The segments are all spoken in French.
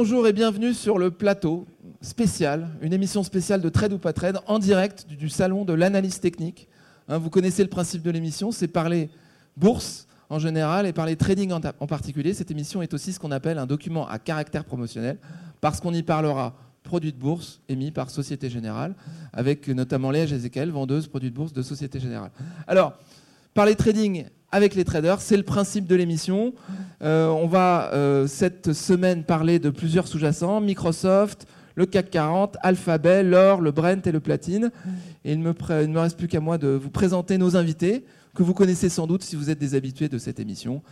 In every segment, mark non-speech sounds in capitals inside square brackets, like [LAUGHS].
Bonjour et bienvenue sur le plateau spécial, une émission spéciale de Trade ou pas Trade en direct du, salon de l'analyse technique. Hein, vous connaissez le principe de l'émission, c'est parler bourse en général et parler trading en, en particulier. Cette émission est aussi ce qu'on appelle un document à caractère promotionnel parce qu'on y parlera produits de bourse émis par Société Générale, avec notamment Léa Ezekiel, vendeuse produits de bourse de Société Générale. Alors, parler trading avec les traders, c'est le principe de l'émission. Euh, on va euh, cette semaine parler de plusieurs sous-jacents, Microsoft, le CAC 40, Alphabet, l'or, le Brent et le platine. Et il ne me, reste plus qu'à moi de vous présenter nos invités, que vous connaissez sans doute si vous êtes des habitués de cette émission.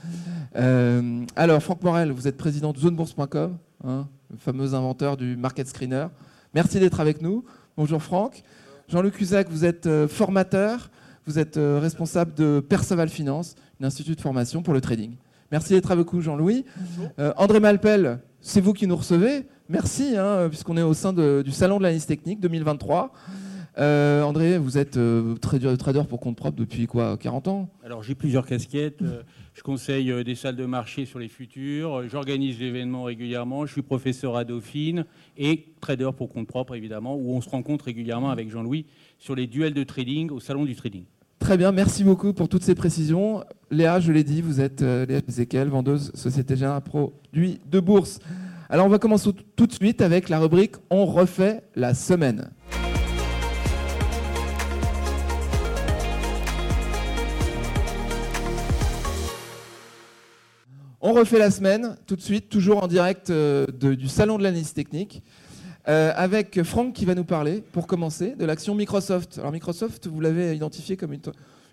Euh, alors, Franck Morel, vous êtes président de zonebourse.com, hein, le fameux inventeur du market screener. Merci d'être avec nous. Bonjour Franck. Jean-Luc Cusac, vous êtes formateur, vous êtes euh, responsable de Perceval Finance, un institut de formation pour le trading. Merci d'être avec nous, Jean-Louis. Euh, André Malpel, c'est vous qui nous recevez. Merci, hein, puisqu'on est au sein de- du Salon de l'analyse technique 2023. Euh, André, vous êtes euh, trader, trader pour compte propre depuis quoi 40 ans? Alors j'ai plusieurs casquettes. Je conseille des salles de marché sur les futurs. J'organise des événements régulièrement. Je suis professeur à Dauphine et trader pour compte propre évidemment, où on se rencontre régulièrement avec Jean-Louis sur les duels de trading au salon du trading. Très bien, merci beaucoup pour toutes ces précisions. Léa, je l'ai dit, vous êtes euh, Léa Ezekiel, vendeuse Société Générale Produits de Bourse. Alors on va commencer tout- de suite avec la rubrique On refait la semaine. On refait la semaine, tout de suite, toujours en direct euh, du Salon de l'analyse technique, euh, avec Franck qui va nous parler, pour commencer, de l'action Microsoft. Alors Microsoft, vous l'avez identifié comme une,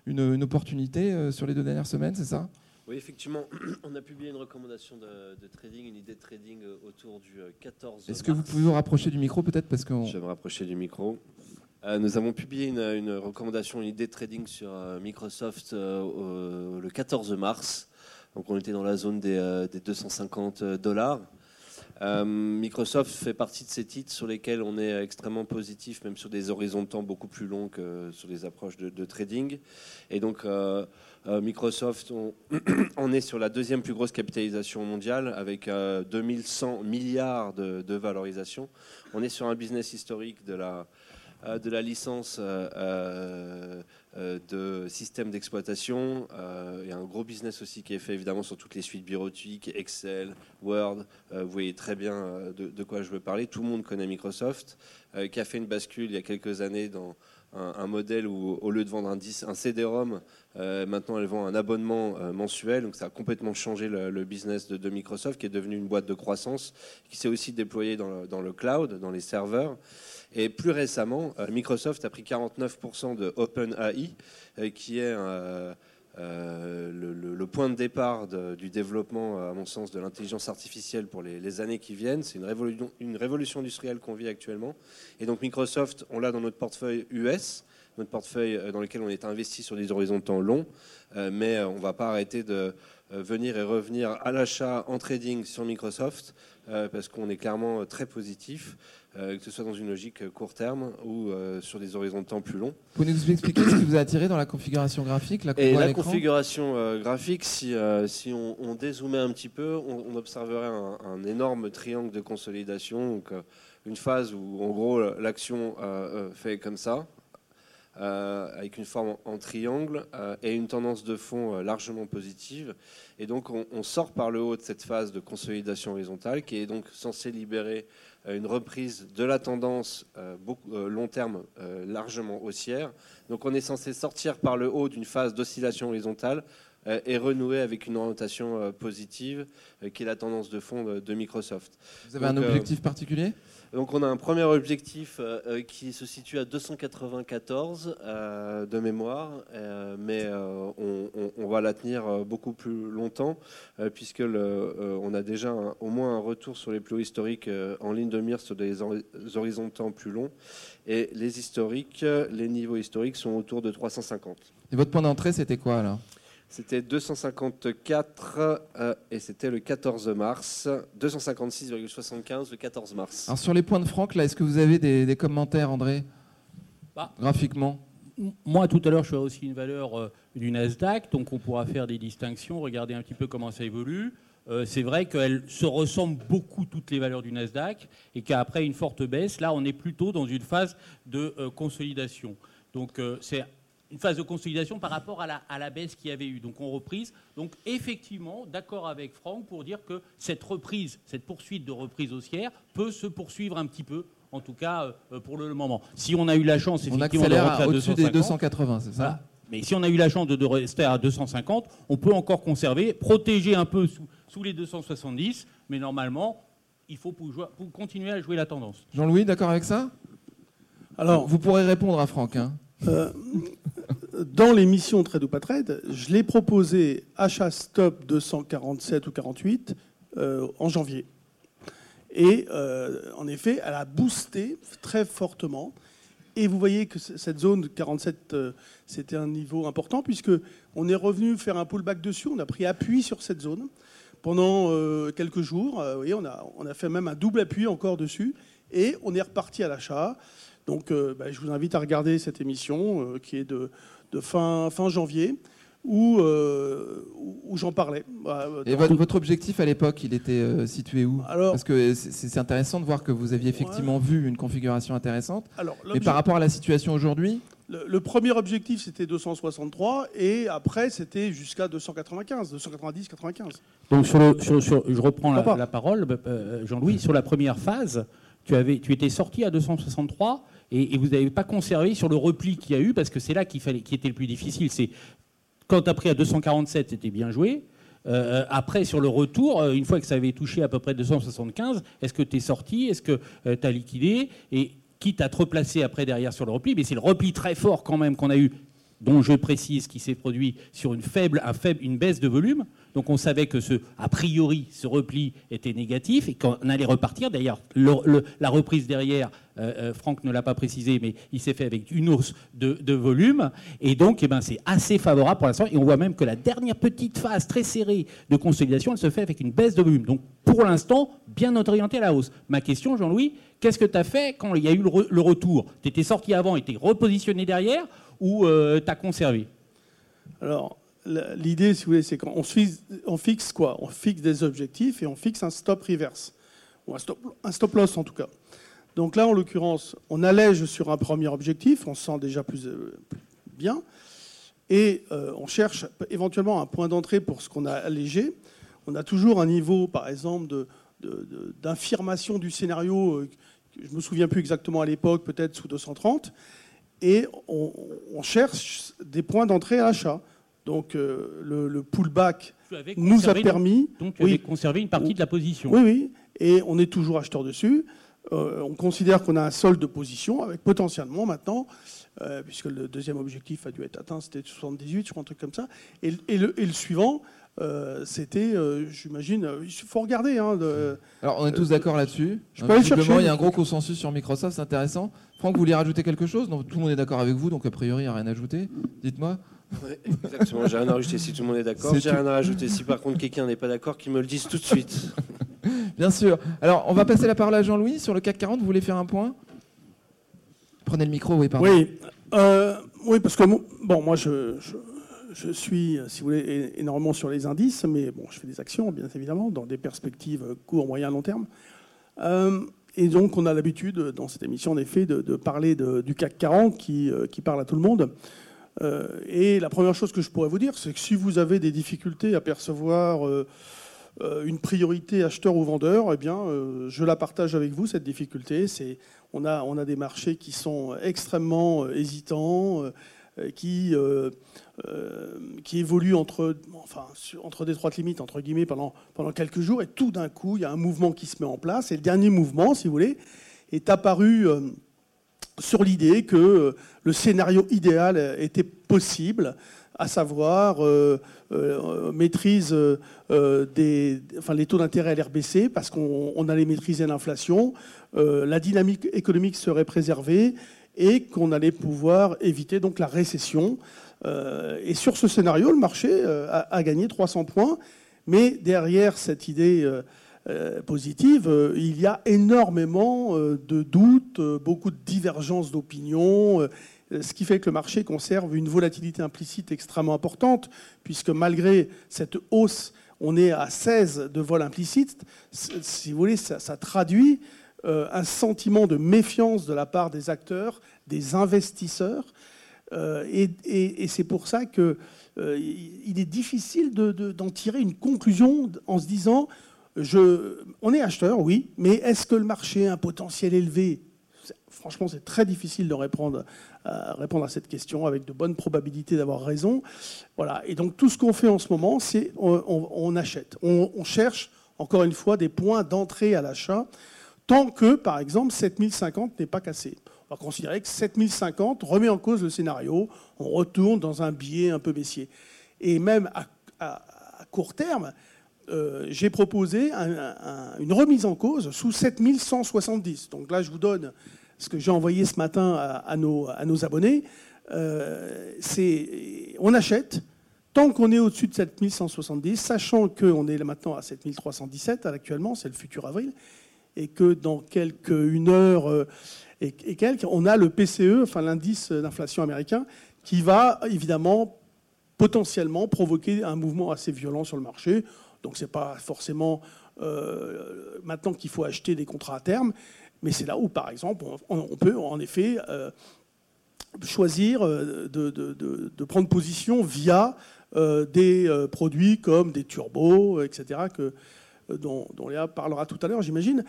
une- une opportunité euh, sur les deux dernières semaines, c'est ça? Oui, effectivement, [CLEARS THROAT] on a publié une recommandation de, de trading, une idée de trading euh, autour du euh, 14 Est-ce que vous pouvez vous rapprocher du micro peut-être parce qu'on... Je vais me rapprocher du micro. Euh, nous avons publié une, une recommandation, une idée de trading sur euh, Microsoft euh, le 14 mars. Donc on était dans la zone des, euh, des 250 dollars. Euh, Microsoft fait partie de ces titres sur lesquels on est extrêmement positif, même sur des horizons de temps beaucoup plus longs que sur les approches de, trading. Et donc euh, euh, Microsoft, [CLEARS THROAT] on, est sur la deuxième plus grosse capitalisation mondiale avec euh, 2100 milliards de, valorisation. On est sur un business historique de la, de la licence euh, euh, euh, de système d'exploitation. Euh, Il y a un gros business aussi qui est fait évidemment sur toutes les suites bureautiques, Excel, Word. Euh, vous voyez très bien euh, de, de quoi je veux parler. Tout le monde connaît Microsoft, euh, qui a fait une bascule il y a quelques années dans un, modèle où au lieu de vendre un, 10 un CD-ROM, euh, maintenant elle vend un abonnement euh, mensuel. Donc ça a complètement changé le, business de, Microsoft, qui est devenu une boîte de croissance, qui s'est aussi déployée dans le, cloud, dans les serveurs. Et plus récemment, euh, Microsoft a pris 49% de OpenAI, qui est euh, le, point de départ du développement, à mon sens, de l'intelligence artificielle pour les, années qui viennent. C'est une révolution, industrielle qu'on vit actuellement. Et donc Microsoft, on l'a dans notre portefeuille US, notre portefeuille euh, dans lequel on est investi sur des horizons de temps longs, euh, mais euh, on ne va pas arrêter de euh, venir et revenir à l'achat en trading sur Microsoft, euh, parce qu'on est clairement euh, très positif, euh, que ce soit dans une logique euh, court terme ou euh, sur des horizons de temps plus longs. Vous pouvez nous expliquer ce qui vous a attiré dans la configuration graphique là, Et la configuration euh, graphique, si, euh, si on, on dézoomait un petit peu, on, on observerait un, un énorme triangle de consolidation. Donc, euh, une phase où, en gros, l'action euh, euh, fait comme ça, euh, avec une forme en, triangle euh, et une tendance de fond euh, largement positive. Et donc, on, on sort par le haut de cette phase de consolidation horizontale qui est donc censée libérer euh, une reprise de la tendance euh, euh, long terme euh, largement haussière. Donc, on est censé sortir par le haut d'une phase d'oscillation horizontale euh, et renouer avec une orientation euh, positive euh, qui est la tendance de fond de, Microsoft. Vous avez un donc, euh, objectif particulier? Donc on a un premier objectif euh, euh, qui se situe à 294 euh, de mémoire, euh, mais euh, on, on- on va la tenir euh, beaucoup plus longtemps euh, puisque le, euh, on a déjà un- au moins un retour sur les plus hauts historiques euh, en ligne de mire sur des hor- horizons de temps plus longs. Et les historiques, euh, les niveaux historiques sont autour de 350. Et votre point d'entrée, c'était quoi là C'était 254 euh, et c'était le 14 mars. 256,75 le 14 mars. Alors sur les points de Franck, là, est-ce que vous avez des, des commentaires, André? Bah. Graphiquement Moi, tout à l'heure, je ferai aussi une valeur euh, du Nasdaq, donc on pourra faire des distinctions, regarder un petit peu comment ça évolue. euh, c'est vrai qu'elles se ressemblent beaucoup toutes les valeurs du Nasdaq et qu'après une forte baisse, là, on est plutôt dans une phase de euh, consolidation. Donc, euh, c'est une phase de consolidation par rapport à la, à la baisse qu'il y avait eu. Donc, on reprise. Donc, effectivement, d'accord avec Franck pour dire que cette reprise, cette poursuite de reprise haussière peut se poursuivre un petit peu en tout cas pour le moment. Si on a eu la chance, On effectivement, de accélère à au-dessus des 250, 280, c'est ça voilà. Mais si on a eu la chance de, de rester à 250, on peut encore conserver, protéger un peu sous, sous les 270, mais normalement, il faut pour jouer- pour continuer à jouer la tendance. Jean-Louis, d'accord avec ça? Alors, Vous pourrez répondre à Franck. hein. Euh, dans l'émission Trade ou pas Trade, je l'ai proposé achat stop 247 ou 48 euh, en janvier. Et euh, en effet, elle a boosté très fortement. Et vous voyez que cette zone de 47, euh, c'était un niveau important puisque on est revenu faire un pullback dessus. On a pris appui sur cette zone pendant quelques jours. Vous voyez, on a, on a fait même un double appui encore dessus. Et on est reparti à l'achat. Donc, euh, bah, je vous invite à regarder cette émission euh, qui est de, de fin, fin janvier où, euh, où- j'en parlais. Voilà, Et votre, votre objectif à l'époque, il était euh, situé où? Alors- Parce que c'est intéressant de voir que vous aviez effectivement vu une configuration intéressante. alors, Mais par rapport à la situation aujourd'hui, le, le premier objectif, c'était 263 et après, c'était jusqu'à 295, 290, 95. Donc sur le, sur- sur- je reprends la, parole, euh, Jean-Louis. Sur la première phase, tu, avais, tu étais sorti à 263 et, vous n'avez pas conservé sur le repli qu'il y a eu parce que c'est là qui était le plus difficile. C'est quand tu as pris à 247, c'était bien joué. Euh, après, sur le retour, euh, une fois que ça avait touché à peu près 275, est-ce que tu es sorti? Est-ce que tu as liquidé? Et quitte à te replacer après derrière sur le repli, mais c'est le repli très fort quand même qu'on a eu, dont je précise qui s'est produit sur une faible, faible, une baisse de volume. Donc on savait que ce, a priori, ce repli était négatif et qu'on allait repartir. D'ailleurs, le- le- la reprise derrière, euh, euh, Franck ne l'a pas précisé, mais il s'est fait avec une hausse de, volume. Et donc, eh ben, c'est assez favorable pour l'instant. Et on voit même que la dernière petite phase très serrée de consolidation, elle se fait avec une baisse de volume. Donc, pour l'instant, bien orienté à la hausse. Ma question, Jean-Louis, qu'est-ce que tu as fait quand il y a eu le, re- le retour? Tu étais sorti avant et tu repositionné derrière ou tu as conservé? Alors, l'idée, si vous voulez, c'est qu'on fixe, quoi? On fixe des objectifs et on fixe un stop reverse. Ou un stop, loss, en tout cas. Donc là, en l'occurrence, on allège sur un premier objectif, on se sent déjà plus, euh, bien, et euh, on cherche éventuellement un point d'entrée pour ce qu'on a allégé. On a toujours un niveau, par exemple, d'infirmation du scénario, euh, je ne me souviens plus exactement à l'époque, peut-être sous 230, et on, on cherche des points d'entrée à l'achat. Donc euh, le, le pullback nous a permis... Donc, Oui. conservé une partie de la position. Oui, oui, et on est toujours acheteur dessus. Euh, on considère qu'on a un solde de position avec potentiellement maintenant, euh, puisque le deuxième objectif a dû être atteint, c'était 78, je crois, un truc comme ça. Et, et le, et le suivant, euh, c'était, euh, j'imagine, euh, il faut regarder. hein, de- alors on est tous d'accord là-dessus. je peux aller chercher il y a un gros consensus sur Microsoft, c'est intéressant. Franck, vous vouliez rajouter quelque chose? Donc, Tout le monde est d'accord avec vous, donc a priori, il n'y a rien à ajouter. Dites-moi. Ouais, exactement, j'ai rien à rajouter si tout le monde est d'accord. J'ai rien à rajouter si par contre quelqu'un n'est pas d'accord, qu'il me le dise tout de suite. [LAUGHS] Bien sûr. Alors, on va passer la parole à Jean-Louis sur le CAC 40. Vous voulez faire un point? Prenez le micro, oui, pardon. Oui, euh, oui, parce que bon, moi, je, je, je suis, euh, si vous voulez, énormément sur les indices, mais bon, je fais des actions, bien évidemment, dans des perspectives euh, court, moyen, long terme. Euh, et donc, on a l'habitude, dans cette émission, en effet, de, de parler de- du CAC 40 qui, qui parle à tout le monde. Euh, et la première chose que je pourrais vous dire, c'est que si vous avez des difficultés à percevoir euh, euh, une priorité acheteur ou vendeur, eh bien, je la partage avec vous, cette difficulté. C'est, on, a, on a des marchés qui sont extrêmement hésitants, qui, qui évoluent entre, enfin, entre d'étroites limites, entre guillemets, pendant, pendant quelques jours, et tout d'un coup, il y a un mouvement qui se met en place. Et le dernier mouvement, si vous voulez, est apparu sur l'idée que euh, le scénario idéal euh, était possible, à savoir euh, maîtrise des, enfin, les taux d'intérêt à l'RBC, parce qu'on on allait maîtriser l'inflation, la dynamique économique serait préservée et qu'on allait pouvoir éviter donc la récession. Et sur ce scénario, le marché a, gagné 300 points, mais derrière cette idée positive, euh, il y a énormément euh, de doutes, euh, beaucoup de divergences d'opinion, euh, ce qui fait que le marché conserve une volatilité implicite extrêmement importante, puisque malgré cette hausse, on est à 16 de vol implicite. Si vous voulez, ça, traduit euh, un sentiment de méfiance de la part des acteurs, des investisseurs. Euh, et, c'est pour ça qu'il euh, est difficile d'en tirer une conclusion en se disant on est acheteur, oui, mais est-ce que le marché a un potentiel élevé? Franchement, c'est très difficile de répondre, à répondre à cette question avec de bonnes probabilités d'avoir raison. Voilà. Et donc, tout ce qu'on fait en ce moment, c'est on, achète. On, cherche, encore une fois, des points d'entrée à l'achat, tant que, par exemple, 7050 n'est pas cassé. On va considérer que 7050 remet en cause le scénario, on retourne dans un biais un peu baissier. Et même à court terme, euh, j'ai proposé une remise en cause sous 7170. Donc là, je vous donne ce que j'ai envoyé ce matin à, nos, abonnés. Euh, on achète tant qu'on est au-dessus de 7170, sachant qu'on est maintenant à 7317 actuellement, c'est le futur avril, et que dans quelques une heure euh, et, quelques, on a le PCE, enfin l'indice d'inflation américain, qui va évidemment potentiellement provoquer un mouvement assez violent sur le marché. Donc ce n'est pas forcément euh, maintenant qu'il faut acheter des contrats à terme, mais c'est là où, par exemple, on, peut en effet euh, choisir euh, de, prendre position via des produits comme des turbos, etc., que, dont, dont, Léa parlera tout à l'heure, j'imagine,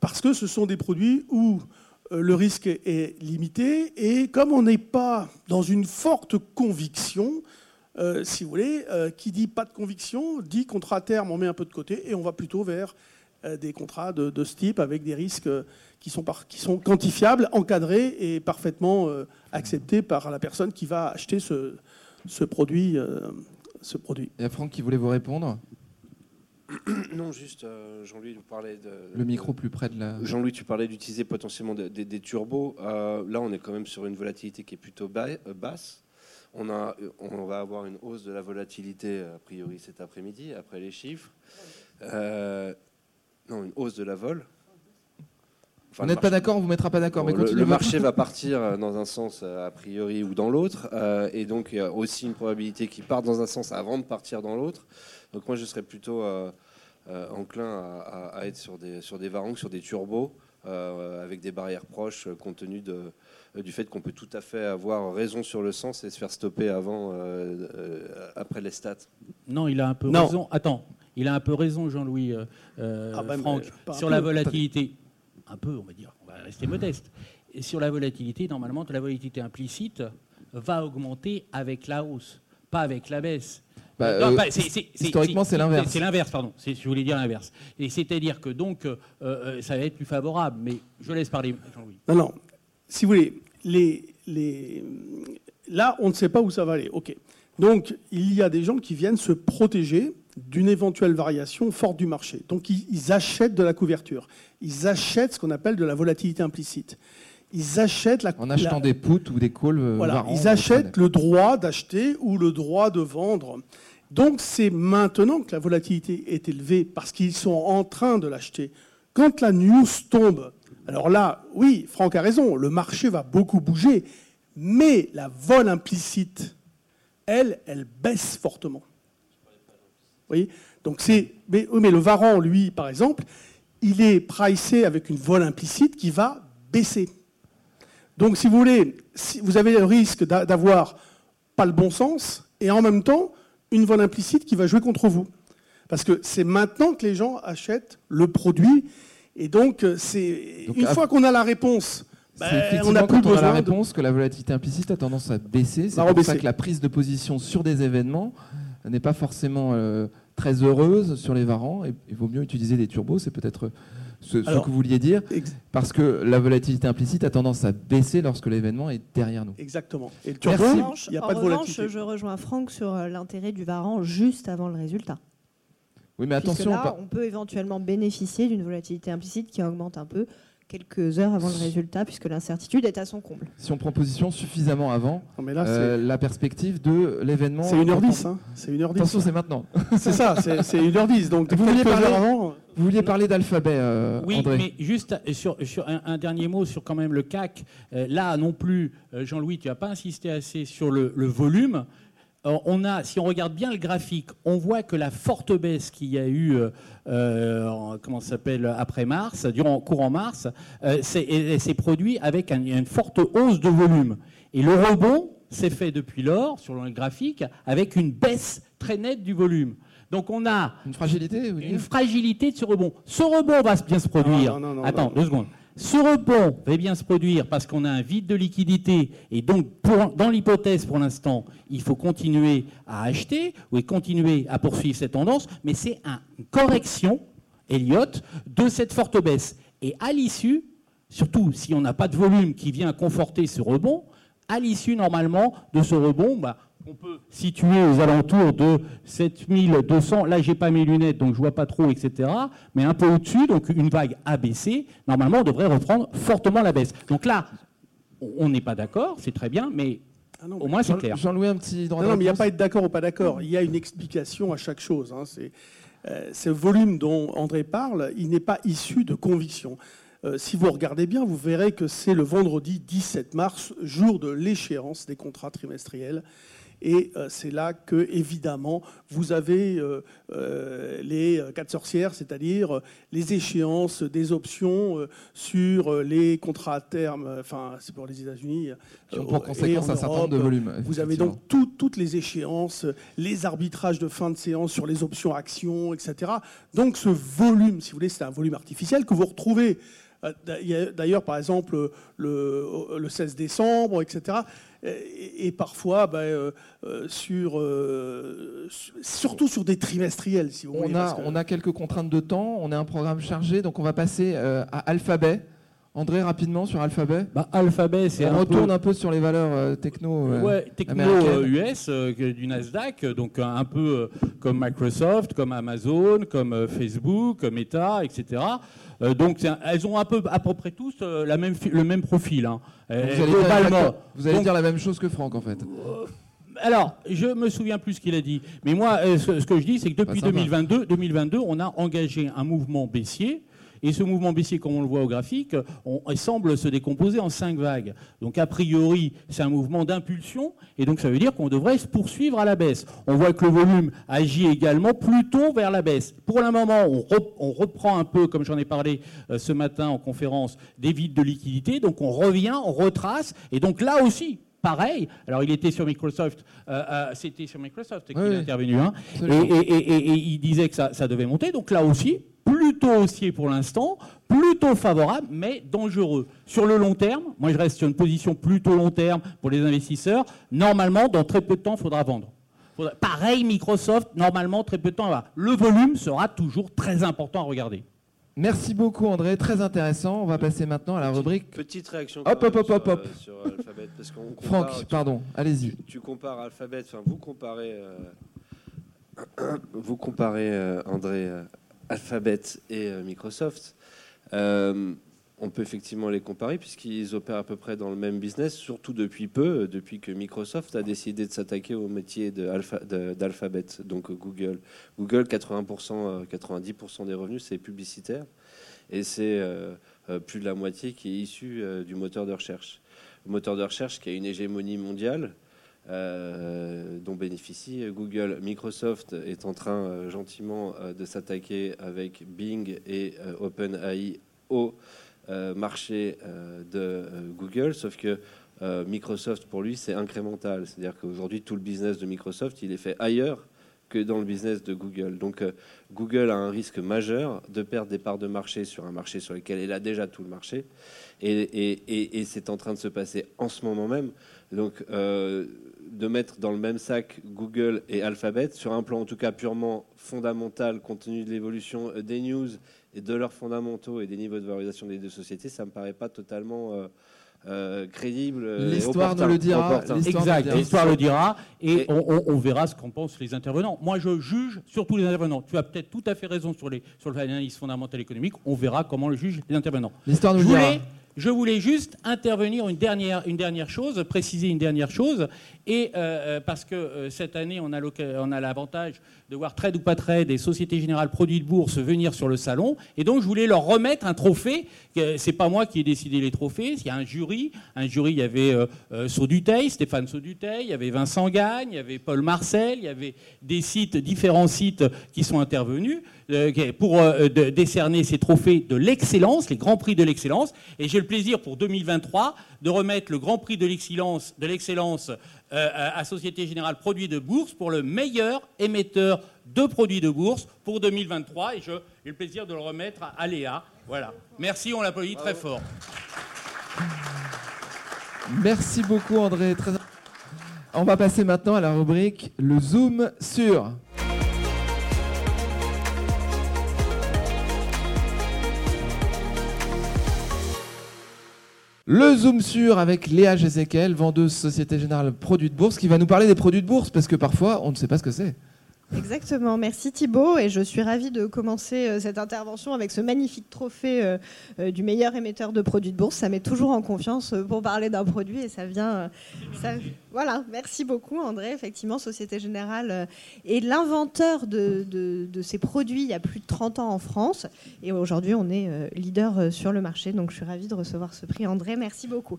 parce que ce sont des produits où le risque est limité, et comme on n'est pas dans une forte conviction, euh, si vous voulez, euh, qui dit pas de conviction, dit contrat à terme, on met un peu de côté et on va plutôt vers euh, des contrats de, ce type avec des risques qui sont, qui sont quantifiables, encadrés et parfaitement acceptés par la personne qui va acheter ce, ce produit. ce produit. Il y a Franck qui voulait vous répondre. [COUGHS] Non, juste, Jean-Louis, parlait de. Le micro plus près de la. Jean-Louis, tu parlais d'utiliser potentiellement des turbos. là, on est quand même sur une volatilité qui est plutôt basse. On, a, on va avoir une hausse de la volatilité, a priori, cet après-midi, après les chiffres. Euh, non, une hausse de la vol. vous n'êtes pas d'accord, on vous mettra pas d'accord. mais le, marché va partir euh, dans un sens euh, a priori ou dans l'autre, et donc il y a aussi une probabilité qu'il parte dans un sens avant de partir dans l'autre. Donc moi je serais plutôt enclin à, être sur des sur des varangues, sur des turbos, avec des barrières proches, compte tenu de, euh, du fait qu'on peut tout à fait avoir raison sur le sens et se faire stopper avant, euh, euh, après les stats. Non, il a un peu raison. Attends, il a un peu raison, Jean-Louis ah bah, Franck, sur la volatilité. Un peu, on va dire. On va rester modeste. Et sur la volatilité, normalement, la volatilité implicite va augmenter avec la hausse, pas avec la baisse. Bah, historiquement, c'est l'inverse. C'est l'inverse, pardon. Je voulais dire l'inverse. Et c'est-à-dire que donc, ça va être plus favorable. Mais je laisse parler Jean-Louis. Non, non. Si vous voulez, les, là, on ne sait pas où ça va aller. OK. Donc, il y a des gens qui viennent se protéger d'une éventuelle variation forte du marché. Donc, ils, achètent de la couverture. Ils achètent ce qu'on appelle de la volatilité implicite. Ils achètent la en achetant des puts ou des calls. Euh, voilà, ils achètent le droit d'acheter ou le droit de vendre. Donc, c'est maintenant que la volatilité est élevée parce qu'ils sont en train de l'acheter. Quand la news tombe alors là, oui, Franck a raison, le marché va beaucoup bouger, mais la vol implicite, elle, elle baisse fortement. Vous voyez? Donc c'est, mais, mais le varan, lui, par exemple, il est pricé avec une vol implicite qui va baisser. Donc, si vous voulez, si vous avez le risque d'avoir pas le bon sens et en même temps une vol implicite qui va jouer contre vous. Parce que c'est maintenant que les gens achètent le produit et donc, euh, c'est une fois qu'on a la réponse, ben, on a plus quand on a la réponse que la volatilité implicite a tendance à baisser. C'est pour ça que la prise de position sur des événements n'est pas forcément euh, très heureuse sur les varants. il vaut mieux utiliser des turbos, c'est peut-être ce, que vous vouliez dire, parce que la volatilité implicite a tendance à baisser lorsque l'événement est derrière nous. Exactement. Et le turbo, il n'y a pas de volatilité. je rejoins Franck sur euh, l'intérêt du varan juste avant le résultat. Oui, mais attention. Là, on peut éventuellement bénéficier d'une volatilité implicite qui augmente un peu quelques heures avant le résultat, puisque l'incertitude est à son comble. Si on prend position suffisamment avant, euh, la perspective de l'événement. C'est 1h10. Hein. C'est 1h10. Attention, c'est maintenant. [LAUGHS] c'est ça, c'est 1h10. Donc vous vouliez parler, avant... vous vouliez parler d'alphabet, euh, Oui, mais juste sur, sur un, dernier mot sur quand même le CAC. Euh, là non plus, Jean-Louis, tu n'as pas insisté assez sur le, le volume. Euh, on a, si on regarde bien le graphique, on voit que la forte baisse qu'il y a eu, euh, euh, comment s'appelle, après mars, durant courant mars, euh, s'est produit avec un- une forte hausse de volume. Et le rebond s'est fait depuis lors, sur le graphique, avec une baisse très nette du volume. Donc on a Une fragilité une fragilité de ce rebond. Ce rebond va bien se produire. Non, non, non, non, Attends, deux secondes. Ce rebond va bien se produire parce qu'on a un vide de liquidité et donc dans l'hypothèse pour l'instant, il faut continuer à acheter ou continuer à poursuivre cette tendance, mais c'est un- une correction, Elliott, de cette forte baisse. Et à l'issue, surtout si on n'a pas de volume qui vient conforter ce rebond, à l'issue normalement de ce rebond, bah, on peut situer aux alentours de 7200. Là, j'ai pas mes lunettes, donc je vois pas trop, etc. Mais un peu au-dessus, donc une vague ABC, normalement, on devrait reprendre fortement la baisse. Donc là, on n'est pas d'accord, c'est très bien, mais Ah non, au moins c'est clair. Jean-Louis, un petit droit Non, de non, mais il n'y a pas à être d'accord ou pas d'accord. Il y a une explication à chaque chose. hein. C'est, euh, ce volume dont André parle, il n'est pas issu de conviction. Euh, si vous regardez bien, vous verrez que c'est le vendredi 17 mars, jour de l'échéance des contrats trimestriels. Et euh, c'est là que, évidemment, vous avez euh, euh, les quatre sorcières, c'est-à-dire les échéances des options sur les contrats à terme, enfin, c'est pour les États-Unis. Qui ont pour conséquence en un certain nombre de volumes. vous avez donc tout- toutes les échéances, les arbitrages de fin de séance sur les options actions, etc. Donc ce volume, si vous voulez, c'est un volume artificiel que vous retrouvez D'ailleurs, par exemple, le, le 16 décembre, etc. Et, et parfois, ben, euh, euh, sur, euh, sur- surtout sur des trimestriels, si vous voulez. On a, que- on a quelques contraintes de temps, on a un programme chargé, donc on va passer euh, à Alphabet. André, rapidement sur Alphabet. Bah, Alphabet, c'est On un retourne peu... un peu sur les valeurs euh, techno. euh, Ouais, techno euh, US euh, du Nasdaq, euh, donc un, un peu euh, comme Microsoft, comme Amazon, comme euh, Facebook, comme Meta, etc. Euh, donc elles ont un peu à peu près tous euh, la même fi- le même profil. hein. Euh, vous allez, dire, globalement. vous allez Donc, dire la même chose que Franck en fait. alors, je me souviens plus ce qu'il a dit, mais moi, ce, ce que je dis, c'est que depuis Bah, ça va. 2022, 2022, on a engagé un mouvement baissier. Et ce mouvement baissier, comme on le voit au graphique, on, semble se décomposer en cinq vagues. Donc, a priori, c'est un mouvement d'impulsion, et donc ça veut dire qu'on devrait se poursuivre à la baisse. On voit que le volume agit également plutôt vers la baisse. Pour le moment, on, rep- on reprend un peu, comme j'en ai parlé euh, ce matin en conférence, des vides de liquidité. Donc, on revient, on retrace, et donc là aussi, pareil. Alors, il était sur Microsoft, euh, euh, c'était sur Microsoft qu'il Oui, est intervenu, hein, et, Absolument. et- et- et- et il disait que ça, ça devait monter. Donc là aussi, plutôt haussier pour l'instant, plutôt favorable, mais dangereux. Sur le long terme, moi je reste sur une position plutôt long terme pour les investisseurs. Normalement, dans très peu de temps, il faudra vendre. Faudra- Pareil, Microsoft, normalement, très peu de temps. Le volume sera toujours très important à regarder. Merci beaucoup André, très intéressant. On va passer maintenant à la rubrique. Petite réaction Hop, quand même hop, hop, sur, hop, euh, sur Alphabet, parce qu'on compare- Franck, tu- pardon, allez-y. tu, tu compares Alphabet, enfin vous comparez, euh, [COUGHS] vous comparez euh, André Alphabet et euh, Microsoft. Euh, on peut effectivement les comparer puisqu'ils opèrent à peu près dans le même business, surtout depuis peu, euh, depuis que Microsoft a décidé de s'attaquer au métier d'Alphabet, donc Google. Google, 80%, euh, 90% des revenus, c'est publicitaire et c'est plus de la moitié qui est issu euh, du moteur de recherche. Le moteur de recherche qui a une hégémonie mondiale, euh, dont bénéficie Google. Microsoft est en train euh, gentiment euh, de s'attaquer avec Bing et OpenAI au marché de Google, sauf que Microsoft, pour lui, c'est incrémental. C'est-à-dire qu'aujourd'hui, tout le business de Microsoft, il est fait ailleurs que dans le business de Google. Donc Google a un risque majeur de perdre des parts de marché sur un marché sur lequel il a déjà tout le marché. Et, et- c'est en train de se passer en ce moment même. Donc de mettre dans le même sac Google et Alphabet, sur un plan en tout cas purement fondamental, compte tenu de l'évolution euh, des news et de leurs fondamentaux et des niveaux de valorisation des deux sociétés, ça me paraît pas totalement euh, euh, crédible. L'histoire nous le dira. Exact, le dira. l'histoire le dira, et, Et- on, on- on verra ce qu'en pensent les intervenants. Moi, je juge surtout les intervenants. Tu as peut-être tout à fait raison sur, les, sur l'analyse fondamentale économique. On verra comment le jugent les intervenants. L'histoire nous le dira. Je voulais juste intervenir une dernière, chose, préciser une dernière chose, euh, euh, parce que euh, cette année, on a l'avantage de voir Trade ou pas Trade et Société Générale Produits de Bourse venir sur le salon, et donc je voulais leur remettre un trophée. C'est pas moi qui ai décidé les trophées, il y a un jury. Un jury, il y avait Sauduteil, Stéphane Sauduteil, il y avait Vincent Gagne, il y avait Paul Marcel, il y avait des sites, différents sites qui sont intervenus pour décerner ces trophées de l'excellence, les grands prix de l'excellence. Et j'ai le plaisir pour 2023 de remettre le Grand Prix de l'excellence, de l'excellence euh, à Société Générale Produits de Bourse pour le meilleur émetteur de produits de bourse pour 2023. Et j'ai le plaisir de le remettre à Léa. Voilà. Merci, on l'applaudit très fort. Merci beaucoup André. On va passer maintenant à la rubrique Le Zoom sur. Le Zoom sur avec Léa Jézéquel, vendeuse Société Générale Produits de Bourse, qui va nous parler des produits de bourse, parce que parfois, on ne sait pas ce que c'est. Exactement, merci Thibault et je suis ravie de commencer euh, cette intervention avec ce magnifique trophée euh, euh, du meilleur émetteur de produits de bourse. Ça met toujours en confiance pour parler d'un produit et ça vient... Voilà, merci beaucoup André. Effectivement, Société Générale est l'inventeur de, de, ces produits il y a plus de 30 ans en France et aujourd'hui on est leader sur le marché. Donc je suis ravie de recevoir ce prix André, merci beaucoup.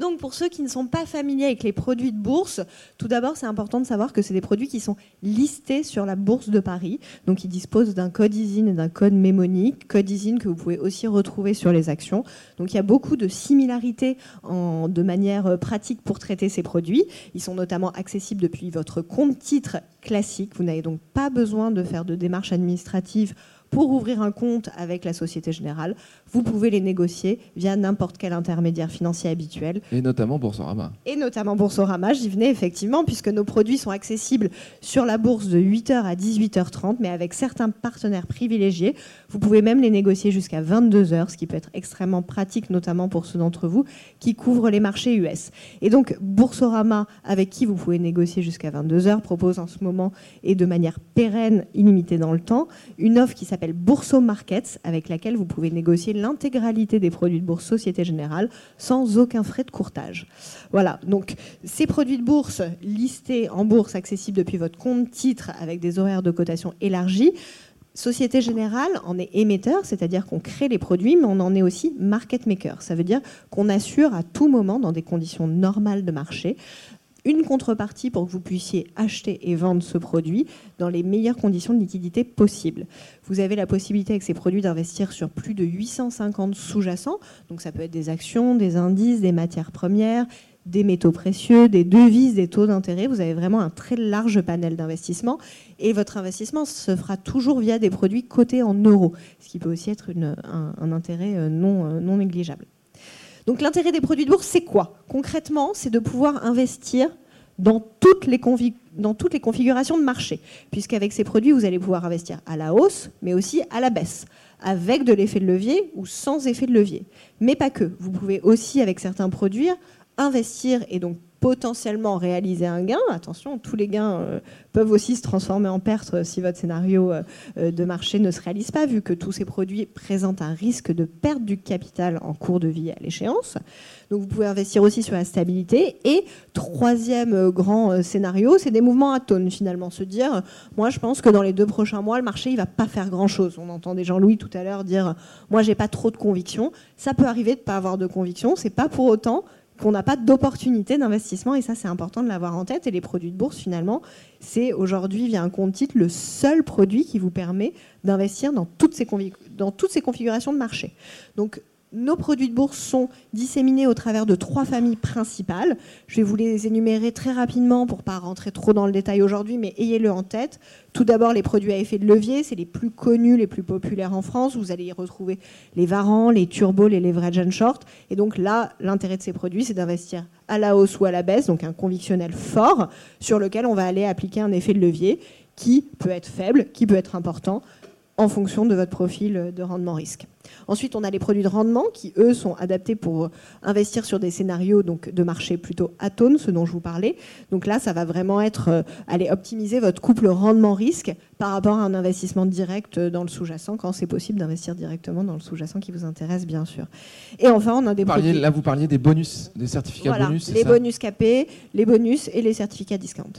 Donc pour ceux qui ne sont pas familiers avec les produits de bourse, tout d'abord c'est important de savoir que c'est des produits qui sont listés sur la bourse de Paris. Donc ils disposent d'un code ISIN et d'un code mémonique, code ISIN que vous pouvez aussi retrouver sur les actions. Donc il y a beaucoup de similarités en, de manière euh, pratique pour traiter ces produits. Ils sont notamment accessibles depuis votre compte titre classique. Vous n'avez donc pas besoin de faire de démarches administratives pour ouvrir un compte avec la Société Générale, vous pouvez les négocier via n'importe quel intermédiaire financier habituel. Et notamment Boursorama. Et notamment Boursorama, j'y venais effectivement, puisque nos produits sont accessibles sur la bourse de 8h à 18h30, mais avec certains partenaires privilégiés. Vous pouvez même les négocier jusqu'à 22h, ce qui peut être extrêmement pratique, notamment pour ceux d'entre vous qui couvrent les marchés US. Et donc Boursorama, avec qui vous pouvez négocier jusqu'à 22h, propose en ce moment et de manière pérenne, illimitée dans le temps, une offre qui s'appelle s'appelle Bourso Markets, avec laquelle vous pouvez négocier l'intégralité des produits de bourse Société Générale sans aucun frais de courtage. Voilà, donc ces produits de bourse listés en bourse, accessibles depuis votre compte titre avec des horaires de cotation élargis. Société Générale en est émetteur, c'est-à-dire qu'on crée les produits, mais on en est aussi market maker. Ça veut dire qu'on assure à tout moment, dans des conditions normales de marché, une contrepartie pour que vous puissiez acheter et vendre ce produit dans les meilleures conditions de liquidité possibles. Vous avez la possibilité avec ces produits d'investir sur plus de 850 sous-jacents, donc ça peut être des actions, des indices, des matières premières, des métaux précieux, des devises, des taux d'intérêt. Vous avez vraiment un très large panel d'investissement et votre investissement se fera toujours via des produits cotés en euros, ce qui peut aussi être un, intérêt euh, euh, non négligeable. Donc l'intérêt des produits de bourse, c'est quoi? Concrètement, c'est de pouvoir investir dans toutes, les configurations de marché, puisqu'avec ces produits, vous allez pouvoir investir à la hausse, mais aussi à la baisse, avec de l'effet de levier ou sans effet de levier. Mais pas que. Vous pouvez aussi, avec certains produits, investir et donc potentiellement réaliser un gain. Attention, tous les gains euh, peuvent aussi se transformer en perte euh, si votre scénario euh, de marché ne se réalise pas, vu que tous ces produits présentent un risque de perte du capital en cours de vie à l'échéance. Donc vous pouvez investir aussi sur la stabilité. Et troisième grand scénario, c'est des mouvements à tonnes finalement. Se dire, moi je pense que dans les deux prochains mois, le marché il va pas faire grand-chose. On entendait Jean-Louis tout à l'heure dire, moi j'ai pas trop de conviction. Ça peut arriver de pas avoir de conviction. C'est pas pour autant qu'on n'a pas d'opportunité d'investissement et ça c'est important de l'avoir en tête et les produits de bourse finalement c'est aujourd'hui via un compte titre le seul produit qui vous permet d'investir dans toutes ces, dans toutes ces configurations de marché. Donc nos produits de bourse sont disséminés au travers de trois familles principales. Je vais vous les énumérer très rapidement pour ne pas rentrer trop dans le détail aujourd'hui, mais ayez-le en tête. Tout d'abord, les produits à effet de levier, c'est les plus connus, les plus populaires en France. Vous allez y retrouver les varans, les turbos, les leverage short. Et donc là, l'intérêt de ces produits, c'est d'investir à la hausse ou à la baisse, donc un convictionnel fort sur lequel on va aller appliquer un effet de levier qui peut être faible, qui peut être important, en fonction de votre profil de rendement risque. Ensuite, on a les produits de rendement qui, eux, sont adaptés pour investir sur des scénarios donc, de marché plutôt atone, ce dont je vous parlais. Donc là, ça va vraiment être euh, aller optimiser votre couple rendement-risque par rapport à un investissement direct dans le sous-jacent, quand c'est possible d'investir directement dans le sous-jacent qui vous intéresse, bien sûr. Et enfin, on a des produits... Là, vous parliez des bonus, des certificats bonus. Les bonus capés, les bonus et les certificats discount.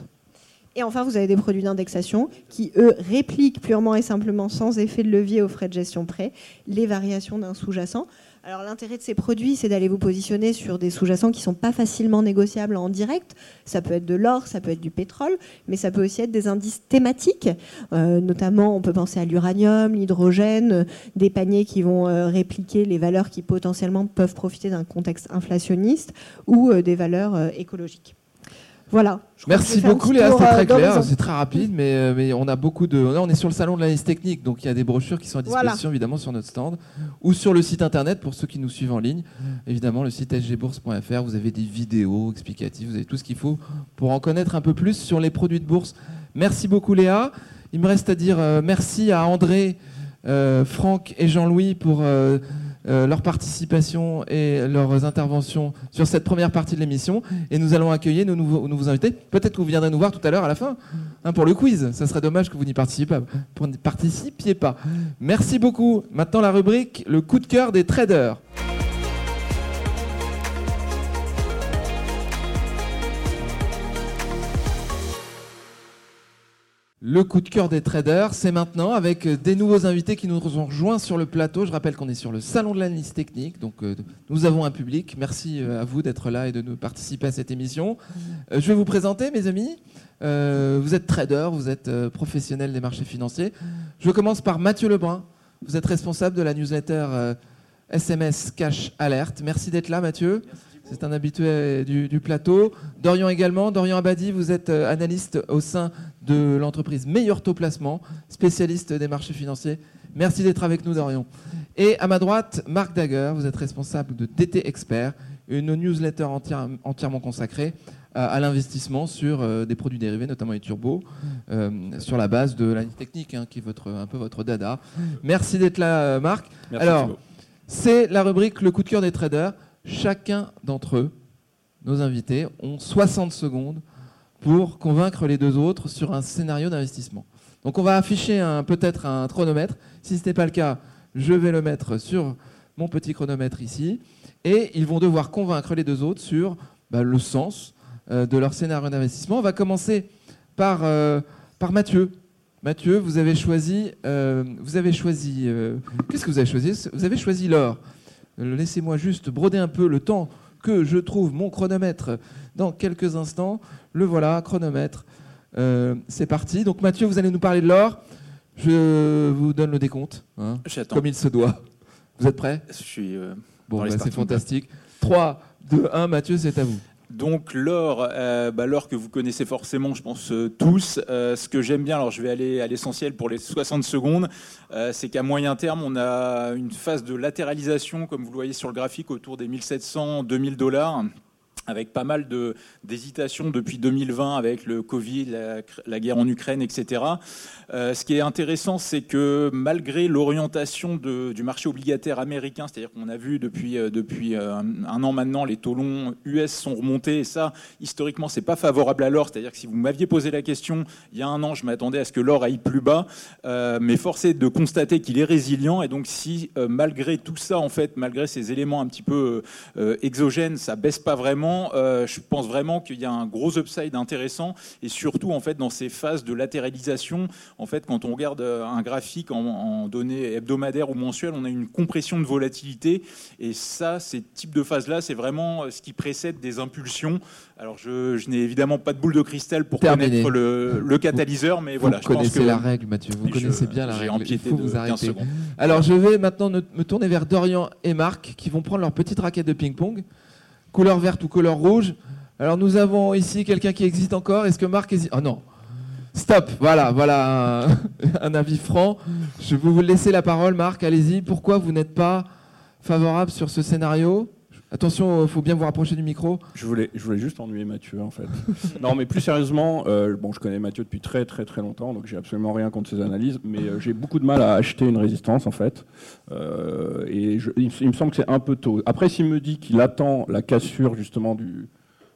Et enfin, vous avez des produits d'indexation qui, eux, répliquent purement et simplement, sans effet de levier aux frais de gestion prêt, les variations d'un sous-jacent. Alors l'intérêt de ces produits, c'est d'aller vous positionner sur des sous-jacents qui ne sont pas facilement négociables en direct. Ça peut être de l'or, ça peut être du pétrole, mais ça peut aussi être des indices thématiques. Euh, notamment, on peut penser à l'uranium, l'hydrogène, des paniers qui vont euh, répliquer les valeurs qui potentiellement peuvent profiter d'un contexte inflationniste ou euh, des valeurs écologiques. Voilà. Merci beaucoup Léa, c'était très clair, c'est très rapide, mais, mais, on a beaucoup de... Là, on est sur le salon de l'analyse technique, donc il y a des brochures qui sont à disposition évidemment sur notre stand ou sur le site internet pour ceux qui nous suivent en ligne. Évidemment, le site sgbourse.fr, vous avez des vidéos explicatives, vous avez tout ce qu'il faut pour en connaître un peu plus sur les produits de bourse. Merci beaucoup Léa. Il me reste à dire euh, merci à André, euh, Franck et Jean-Louis pour... Euh, euh, leur participation et leurs interventions sur cette première partie de l'émission. Et nous allons accueillir nos nouveaux, nouveaux invités. Peut-être que vous viendrez nous voir tout à l'heure à la fin hein, pour le quiz. Ça serait dommage que vous n'y participiez pas. Pour participiez pas. Merci beaucoup. Maintenant la rubrique le coup de cœur des traders. Le coup de cœur des traders, c'est maintenant avec euh, des nouveaux invités qui nous ont rejoints sur le plateau. Je rappelle qu'on est sur le salon de l'analyse technique, donc euh, nous avons un public. Merci euh, à vous d'être là et de nous participer à cette émission. je vais vous présenter, mes amis. vous êtes trader, vous êtes professionnel des marchés financiers. Je commence par Mathieu Lebrun. Vous êtes responsable de la newsletter SMS Cash Alert. Merci d'être là, Mathieu. C'est un habitué du, plateau. Dorian également. Dorian Abadi, vous êtes euh, analyste au sein de l'entreprise Meilleur Taux Placement, spécialiste des marchés financiers. Merci d'être avec nous, Dorian. Et à ma droite, Marc Dagger, vous êtes responsable de DT Expert, une newsletter entièrement consacrée à, l'investissement sur euh, des produits dérivés, notamment les turbos, euh, sur la base de l'analyse technique, hein, qui est votre, un peu votre dada. Merci d'être là, Marc. Merci, Alors, c'est la rubrique Le coup de cœur des traders. Chacun d'entre eux, nos invités, ont 60 secondes pour convaincre les deux autres sur un scénario d'investissement. Donc on va afficher peut-être un chronomètre. Si ce n'est pas le cas, je vais le mettre sur mon petit chronomètre ici. Et ils vont devoir convaincre les deux autres sur bah, le sens euh, de leur scénario d'investissement. On va commencer par, euh, par Mathieu. Mathieu, vous avez choisi... Euh, vous avez choisi Qu'est-ce que vous avez choisi? Vous avez choisi l'or. Laissez-moi juste broder un peu le temps que je trouve mon chronomètre dans quelques instants. Le voilà, chronomètre. Euh, c'est parti. Donc Mathieu, vous allez nous parler de l'or. Je vous donne le décompte, hein, comme il se doit. Vous êtes prêt Je suis. Euh, bon, bah, c'est fantastique. 3, 2, 1, Mathieu, c'est à vous. Donc l'or, euh, bah, l'or que vous connaissez forcément, je pense euh, tous. Euh, ce que j'aime bien, alors je vais aller à l'essentiel pour les 60 secondes, c'est qu'à moyen terme, on a une phase de latéralisation, comme vous le voyez sur le graphique, autour des 1700-2000 dollars avec pas mal d'hésitations depuis 2020 avec le Covid, la, guerre en Ukraine, etc. Euh, ce qui est intéressant, c'est que malgré l'orientation du marché obligataire américain, c'est-à-dire qu'on a vu depuis, euh, depuis euh, un, an maintenant, les taux longs US sont remontés, et ça, historiquement, c'est pas favorable à l'or. C'est-à-dire que si vous m'aviez posé la question il y a un an, je m'attendais à ce que l'or aille plus bas, mais force est de constater qu'il est résilient, et donc si malgré tout ça, en fait, malgré ces éléments un petit peu exogènes, ça baisse pas vraiment, euh, je pense vraiment qu'il y a un gros upside intéressant et surtout en fait dans ces phases de latéralisation, en fait quand on regarde euh, un graphique en, données hebdomadaires ou mensuelles, on a une compression de volatilité et ça, ces types de phases-là, c'est vraiment euh, ce qui précède des impulsions. Alors je, n'ai évidemment pas de boule de cristal pour connaître le, catalyseur, mais voilà. Vous connaissez la règle, Mathieu. Vous connaissez bien la règle. Il faut vous arrêter. Alors je vais maintenant me tourner vers Dorian et Marc qui vont prendre leur petite raquette de ping-pong couleur verte ou couleur rouge. Alors nous avons ici quelqu'un qui existe encore. Est-ce que Marc hésite Oh non. Stop. Voilà, voilà [LAUGHS] un, avis franc. Je vais vous laisser la parole, Marc. Allez-y. Pourquoi vous n'êtes pas favorable sur ce scénario? Attention, il faut bien vous rapprocher du micro. Je voulais, je voulais juste ennuyer Mathieu, en fait. [LAUGHS] non, mais plus sérieusement, euh, bon, je connais Mathieu depuis très très très longtemps, donc j'ai absolument rien contre ses analyses, mais euh, j'ai beaucoup de mal à acheter une résistance, en fait. Euh, et il, me semble que c'est un peu tôt. Après, s'il me dit qu'il attend la cassure, justement, de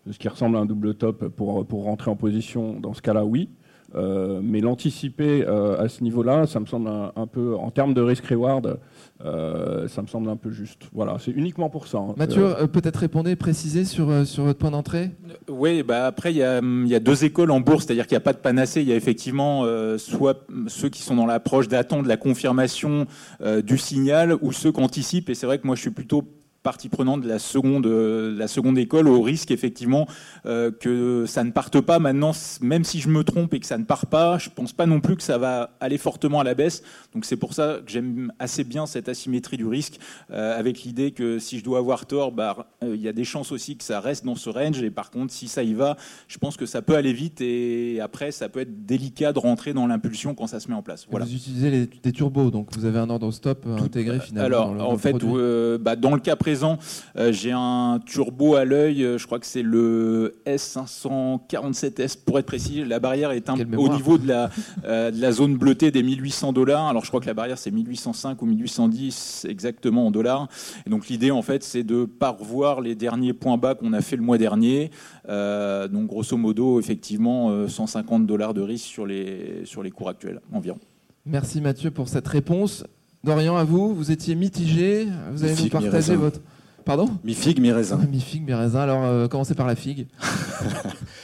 ce qui ressemble à un double top pour, pour rentrer en position, dans ce cas-là, oui. Euh, mais l'anticiper euh, à ce niveau-là, ça me semble un, un peu, en termes de risk-reward, euh, ça me semble un peu juste. Voilà, c'est uniquement pour ça. hein. Mathieu, peut-être répondez, précisez sur, sur votre point d'entrée. Oui, bah après, il y, a, il y a deux écoles en bourse, c'est-à-dire qu'il n'y a pas de panacée. Il y a effectivement euh, soit ceux qui sont dans l'approche d'attendre la confirmation euh, du signal ou ceux qui anticipent. Et c'est vrai que moi, je suis plutôt partie prenante de la seconde, euh, la seconde école, au risque effectivement euh, que ça ne parte pas. Maintenant, même si je me trompe et que ça ne part pas, je pense pas non plus que ça va aller fortement à la baisse. Donc c'est pour ça que j'aime assez bien cette asymétrie du risque, euh, avec l'idée que si je dois avoir tort, bah, euh, il y a des chances aussi que ça reste dans ce range. Et par contre, si ça y va, je pense que ça peut aller vite et après, ça peut être délicat de rentrer dans l'impulsion quand ça se met en place. Voilà. Vous utilisez les- des turbos, donc vous avez un ordre stop intégré finalement. Alors, dans le- dans en fait, bah, dans le cas présent, euh, j'ai un turbo à l'œil. euh, Je crois que c'est le S547S pour être précis. La barrière est un, au niveau de la, euh, de la zone bleutée des 1800 dollars. Alors, je crois que la barrière c'est 1805 ou 1810 exactement en dollars. Et donc, l'idée en fait, c'est de pas revoir les derniers points bas qu'on a fait le mois dernier. Euh, donc, grosso modo, effectivement, euh, 150 dollars de risque sur les sur les cours actuels environ. Merci Mathieu pour cette réponse. Dorian, à vous, vous étiez mitigé. Vous allez nous partager votre. Pardon Mi figue, mi raisin. [LAUGHS] Mi figue, mi raisin. Alors, euh, commencez par la figue. [LAUGHS]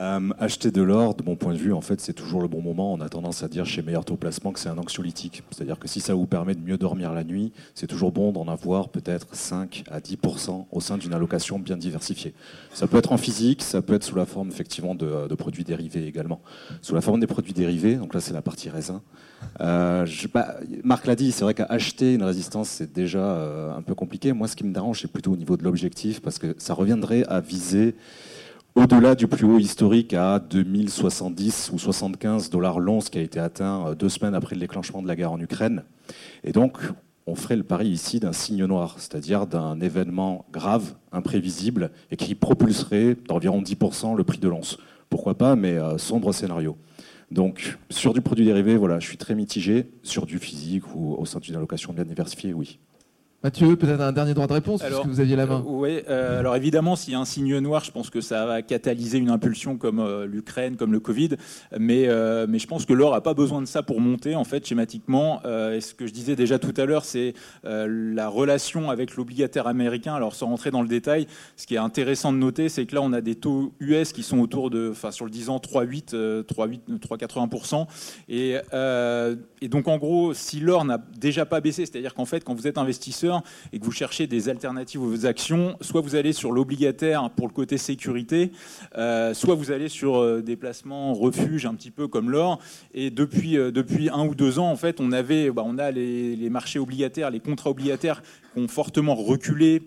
Euh, acheter de l'or, de mon point de vue, en fait, c'est toujours le bon moment. On a tendance à dire chez Meilleur Taux Placement que c'est un anxiolytique. C'est-à-dire que si ça vous permet de mieux dormir la nuit, c'est toujours bon d'en avoir peut-être 5 à 10% au sein d'une allocation bien diversifiée. Ça peut être en physique, ça peut être sous la forme effectivement de, produits dérivés également. Sous la forme des produits dérivés, donc là c'est la partie raisin. Euh, bah, Marc l'a dit, c'est vrai qu'acheter une résistance c'est déjà euh, un peu compliqué. Moi, ce qui me dérange, c'est plutôt au niveau de l'objectif parce que ça reviendrait à viser au-delà du plus haut historique à 2070 ou 75 dollars l'once qui a été atteint euh, deux semaines après le déclenchement de la guerre en Ukraine. Et donc, on ferait le pari ici d'un signe noir, c'est-à-dire d'un événement grave, imprévisible, et qui propulserait d'environ 10% le prix de l'once. Pourquoi pas, mais euh, sombre scénario. Donc, sur du produit dérivé, voilà, je suis très mitigé. Sur du physique ou au sein d'une allocation bien diversifiée, oui. Mathieu, peut-être un dernier droit de réponse, Alors, puisque vous aviez la main. oui, alors évidemment, s'il y a un signe noir, je pense que ça va catalyser une impulsion comme euh, l'Ukraine, comme le Covid. Mais, euh, mais je pense que l'or n'a pas besoin de ça pour monter, en fait, schématiquement. Euh, et ce que je disais déjà tout à l'heure, c'est euh, la relation avec l'obligataire américain. Alors, sans rentrer dans le détail, ce qui est intéressant de noter, c'est que là, on a des taux US qui sont autour de, enfin, sur le 10 ans, 3,8, euh, 3,8, 3,80%. Et, euh, et donc, en gros, si l'or n'a déjà pas baissé, c'est-à-dire qu'en fait, quand vous êtes investisseur, et que vous cherchez des alternatives aux actions, soit vous allez sur l'obligataire pour le côté sécurité, euh, soit vous allez sur euh, des placements refuges un petit peu comme l'or. Et depuis, euh, depuis un ou deux ans, en fait, on, avait, bah, on a les, les marchés obligataires, les contrats obligataires qui ont fortement reculé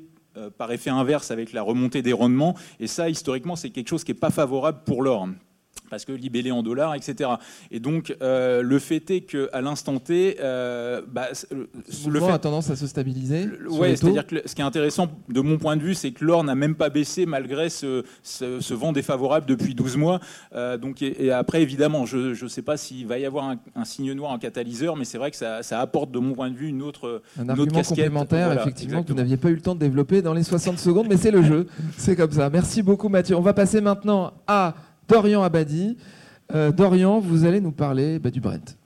par effet inverse avec la remontée des rendements. Et ça, historiquement, c'est quelque chose qui n'est pas favorable pour l'or parce que libellé en dollars, etc. Et donc, euh, le fait est qu'à l'instant T, euh, bah, le, Le fait a tendance à se stabiliser. taux. c'est-à-dire que ce qui est intéressant de mon point de vue, c'est que l'or n'a même pas baissé malgré ce, ce- ce vent défavorable depuis 12 mois. Euh, donc, et, et après, évidemment, je ne sais pas s'il va y avoir un, un signe noir, un catalyseur, mais c'est vrai que ça, ça apporte, de mon point de vue, une autre, Un une autre argument casquette. complémentaire, Voilà, effectivement, que vous n'aviez pas eu le temps de développer dans les 60 secondes, mais c'est le jeu. C'est comme ça. Merci beaucoup, Mathieu. On va passer maintenant à Dorian Abadi. Euh, Dorian, vous allez nous parler bah, du Brent.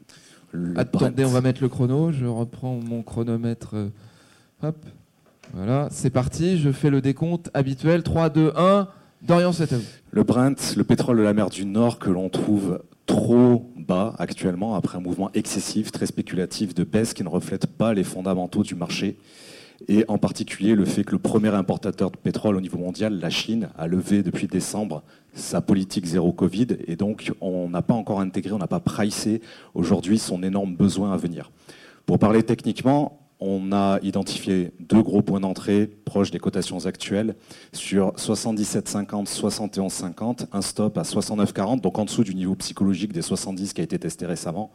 Le Attendez, Brent. on va mettre le chrono. Je reprends mon chronomètre. euh, Hop. Voilà, c'est parti. Je fais le décompte habituel. 3, 2, 1. Dorian, c'est à vous. Le Brent, le pétrole de la mer du Nord que l'on trouve trop bas actuellement après un mouvement excessif, très spéculatif de baisse qui ne reflète pas les fondamentaux du marché. Et en particulier le fait que le premier importateur de pétrole au niveau mondial, la Chine, a levé depuis décembre sa politique zéro Covid. Et donc on n'a pas encore intégré, on n'a pas pricé aujourd'hui son énorme besoin à venir. Pour parler techniquement, on a identifié deux gros points d'entrée proches des cotations actuelles sur 77,50, 71,50, un stop à 69,40, donc en dessous du niveau psychologique des 70 qui a été testé récemment,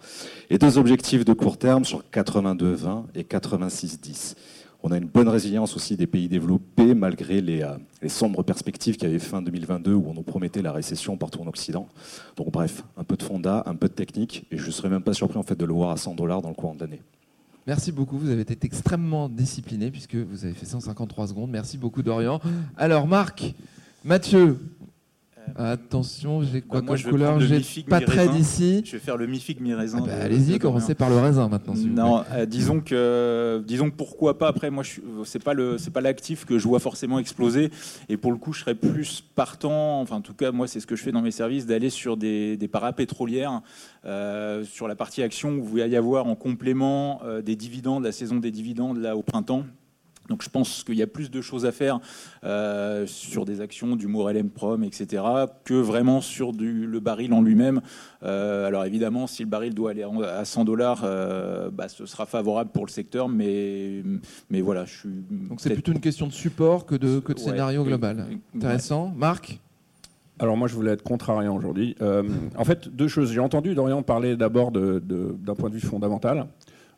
et deux objectifs de court terme sur 82,20 et 86,10. On a une bonne résilience aussi des pays développés malgré les, les sombres perspectives qu'il y avait fin 2022 où on nous promettait la récession partout en Occident. Donc bref, un peu de fonda, un peu de technique et je ne serais même pas surpris en fait de le voir à 100 dollars dans le courant de l'année. Merci beaucoup, vous avez été extrêmement discipliné puisque vous avez fait 153 secondes. Merci beaucoup Dorian. Alors Marc, Mathieu, Attention, j'ai quoi bah, comme couleur J'ai pas très d'ici. Je vais faire le mi-figue mi-raisin. Ah bah, allez-y, commencez par le raisin maintenant. non, euh, disons que, disons pourquoi pas. Après, moi, c'est pas le, c'est pas l'actif que je vois forcément exploser. Et pour le coup, je serais plus partant. Enfin, en tout cas, moi, c'est ce que je fais dans mes services, d'aller sur des, des parapétrolières, euh, sur la partie action où il va y avoir en complément euh, des dividendes, la saison des dividendes là au printemps. Donc je pense qu'il y a plus de choses à faire euh, sur des actions du Morel Prom, etc., que vraiment sur du, le baril en lui-même. Euh, alors évidemment, si le baril doit aller à 100 dollars, euh, bah, ce sera favorable pour le secteur, mais, mais voilà, je suis. Donc c'est plutôt une question de support que de, que de scénario global. Intéressant. Marc? Alors moi je voulais être contrariant aujourd'hui. en fait, deux choses. J'ai entendu Dorian parler d'abord d'un point de vue fondamental.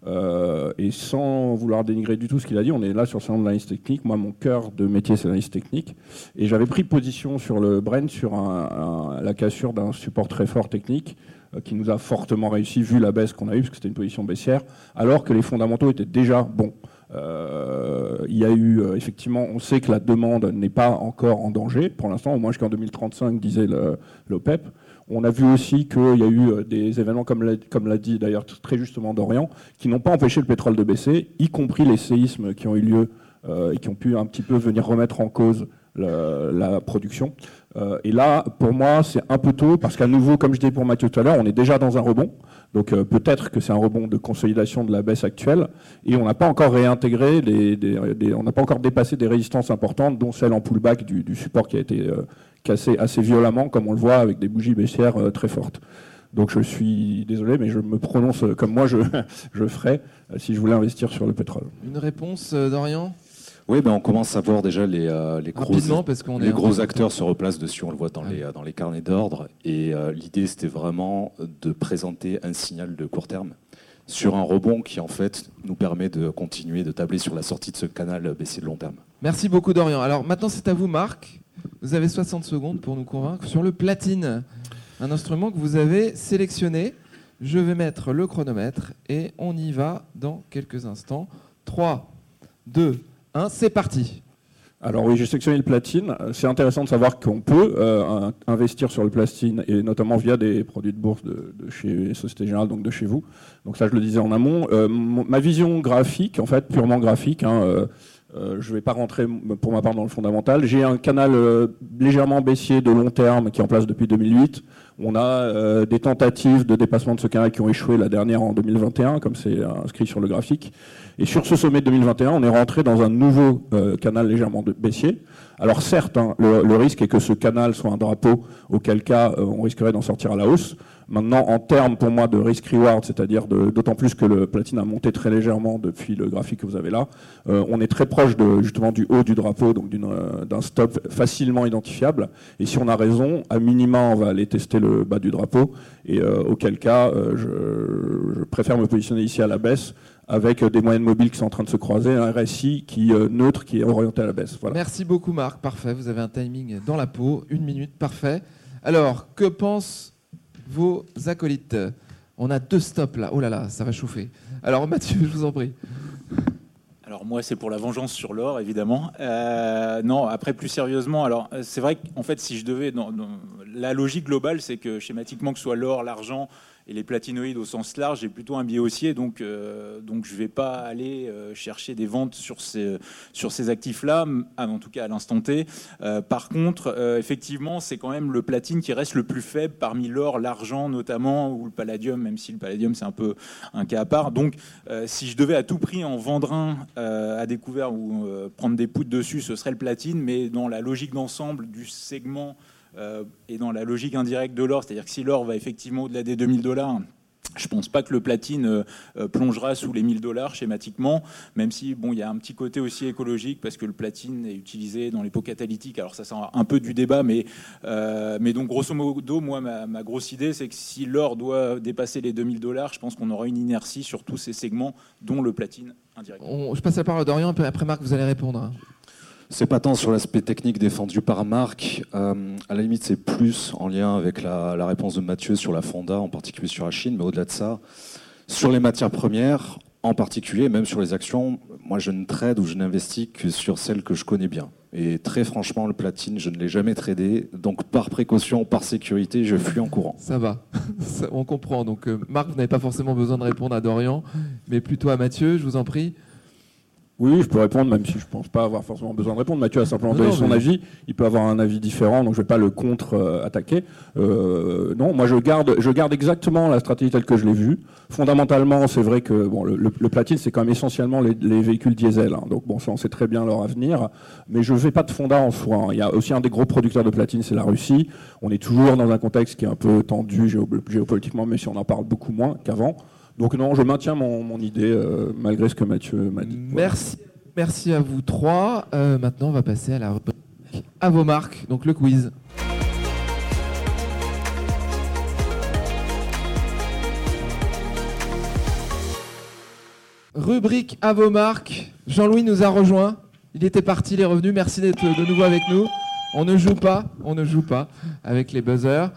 Euh, et sans vouloir dénigrer du tout ce qu'il a dit, on est là sur le salon de l'analyse technique. Moi, mon cœur de métier, c'est l'analyse technique. Et j'avais pris position sur le Brent, sur la cassure d'un support très fort technique, euh, qui nous a fortement réussi, vu la baisse qu'on a eue, parce que c'était une position baissière, alors que les fondamentaux étaient déjà bons. Euh, il y a eu, effectivement, on sait que la demande n'est pas encore en danger, pour l'instant, au moins jusqu'en 2035, disait l'OPEP. On a vu aussi qu'il y a eu euh, des événements, comme l'a dit d'ailleurs très justement Dorian, qui n'ont pas empêché le pétrole de baisser, y compris les séismes qui ont eu lieu euh, et qui ont pu un petit peu venir remettre en cause la, production. Euh, et là, pour moi, c'est un peu tôt, parce qu'à nouveau, comme je disais pour Mathieu tout à l'heure, on est déjà dans un rebond. Donc peut-être que c'est un rebond de consolidation de la baisse actuelle, et on n'a pas encore réintégré, on n'a pas encore dépassé des résistances importantes, dont celle en pullback du, support qui a été cassé assez violemment, comme on le voit avec des bougies baissières euh, très fortes. Donc je suis désolé, mais je me prononce comme moi je, [LAUGHS] je ferais euh, si je voulais investir sur le pétrole. Une réponse, euh, Dorian? Oui, ben on commence à voir déjà les, les gros, parce les gros acteurs se replacent dessus, on le voit dans, les, dans les carnets d'ordre. Et l'idée, c'était vraiment de présenter un signal de court terme sur un rebond qui, en fait, nous permet de continuer de tabler sur la sortie de ce canal baissier de long terme. Merci beaucoup, Dorian. Alors maintenant, c'est à vous, Marc. Vous avez 60 secondes pour nous convaincre sur le platine, un instrument que vous avez sélectionné. Je vais mettre le chronomètre et on y va dans quelques instants. 3, 2, 1, c'est parti. Alors oui, j'ai sélectionné le platine. C'est intéressant de savoir qu'on peut euh, investir sur le platine et notamment via des produits de bourse de, chez Société Générale, donc de chez vous. Donc ça, je le disais en amont. Euh, ma vision graphique, en fait, purement graphique, hein, euh, euh, je ne vais pas rentrer pour ma part dans le fondamental. J'ai un canal euh, légèrement baissier de long terme qui est en place depuis 2008. On a euh, des tentatives de dépassement de ce canal qui ont échoué la dernière en 2021, comme c'est inscrit sur le graphique. Et sur ce sommet de 2021, on est rentré dans un nouveau canal légèrement baissier. Alors certes, hein, le, risque est que ce canal soit un drapeau, auquel cas on risquerait d'en sortir à la hausse. Maintenant, en termes pour moi de risk-reward, c'est-à-dire d'autant plus que le platine a monté très légèrement depuis le graphique que vous avez là, euh, on est très proche justement du haut du drapeau, donc euh, d'un stop facilement identifiable. Et si on a raison, à minima, on va aller tester le bas du drapeau. Et euh, auquel cas, je, préfère me positionner ici à la baisse avec des moyennes mobiles qui sont en train de se croiser, un RSI qui neutre, qui est orienté à la baisse. Voilà. Merci beaucoup Marc, parfait. Vous avez un timing dans la peau, une minute, parfait. Alors, que pense vos acolytes. On a deux stops là. Oh là là, ça va chauffer. Alors Mathieu, je vous en prie. Alors moi, c'est pour la vengeance sur l'or, évidemment. Euh, non, après plus sérieusement, alors c'est vrai qu'en fait, si je devais, la logique globale, c'est que schématiquement, que ce soit l'or, l'argent, et les platinoïdes au sens large, j'ai plutôt un biais haussier, donc, euh, donc je ne vais pas aller euh, chercher des ventes sur ces, sur ces actifs-là, en tout cas à l'instant T. Euh, par contre, effectivement, c'est quand même le platine qui reste le plus faible parmi l'or, l'argent notamment, ou le palladium, même si le palladium c'est un peu un cas à part. Donc si je devais à tout prix en vendre un à découvert ou prendre des poutres dessus, ce serait le platine, mais dans la logique d'ensemble du segment et dans la logique indirecte de l'or, c'est-à-dire que si l'or va effectivement au-delà des 2000 dollars, Je pense pas que le platine euh, euh, plongera sous les 1000 dollars schématiquement, même si bon, il y a un petit côté aussi écologique parce que le platine est utilisé dans les pots catalytiques. Alors ça, c'est un peu du débat, mais, euh, mais donc grosso modo, moi, ma, grosse idée, c'est que si l'or doit dépasser les 2000 dollars, je pense qu'on aura une inertie sur tous ces segments, dont le platine indirect. On- je passe la parole à Dorian, après Marc, vous allez répondre. C'est pas tant sur l'aspect technique défendu par Marc. euh, à la limite, c'est plus en lien avec la, réponse de Mathieu sur la Fonda, en particulier sur la Chine. Mais au-delà de ça, sur les matières premières, en particulier, même sur les actions, moi, je ne trade ou je n'investis que sur celles que je connais bien. Et très franchement, le platine, je ne l'ai jamais tradé. Donc, par précaution, par sécurité, je fuis en courant. Ça va, [LAUGHS] on comprend. Donc euh, Marc, vous n'avez pas forcément besoin de répondre à Dorian, mais plutôt à Mathieu, je vous en prie. Oui, je peux répondre, même si je pense pas avoir forcément besoin de répondre. Mathieu a simplement donné son mais- avis. Il peut avoir un avis différent, donc je vais pas le contre-attaquer. Euh, non, moi je garde, je garde exactement la stratégie telle que je l'ai vue. Fondamentalement, c'est vrai que bon, le, le- le platine, c'est quand même essentiellement les, les véhicules diesel. hein. donc bon, ça, on sait très bien leur avenir. Mais je ne fais pas de fonda en soi. hein. Il y a aussi un des gros producteurs de platine, c'est la Russie. On est toujours dans un contexte qui est un peu tendu géo- géopolitiquement, mais si on en parle beaucoup moins qu'avant. Donc non, je maintiens mon, idée, euh, malgré ce que Mathieu m'a dit. Merci, merci à vous trois. Euh, maintenant, on va passer à la rubrique à vos marques, donc le quiz. Rubrique à vos marques. Jean-Louis nous a rejoint. Il était parti, il est revenu. Merci d'être de nouveau avec nous. On ne joue pas, on ne joue pas avec les buzzers.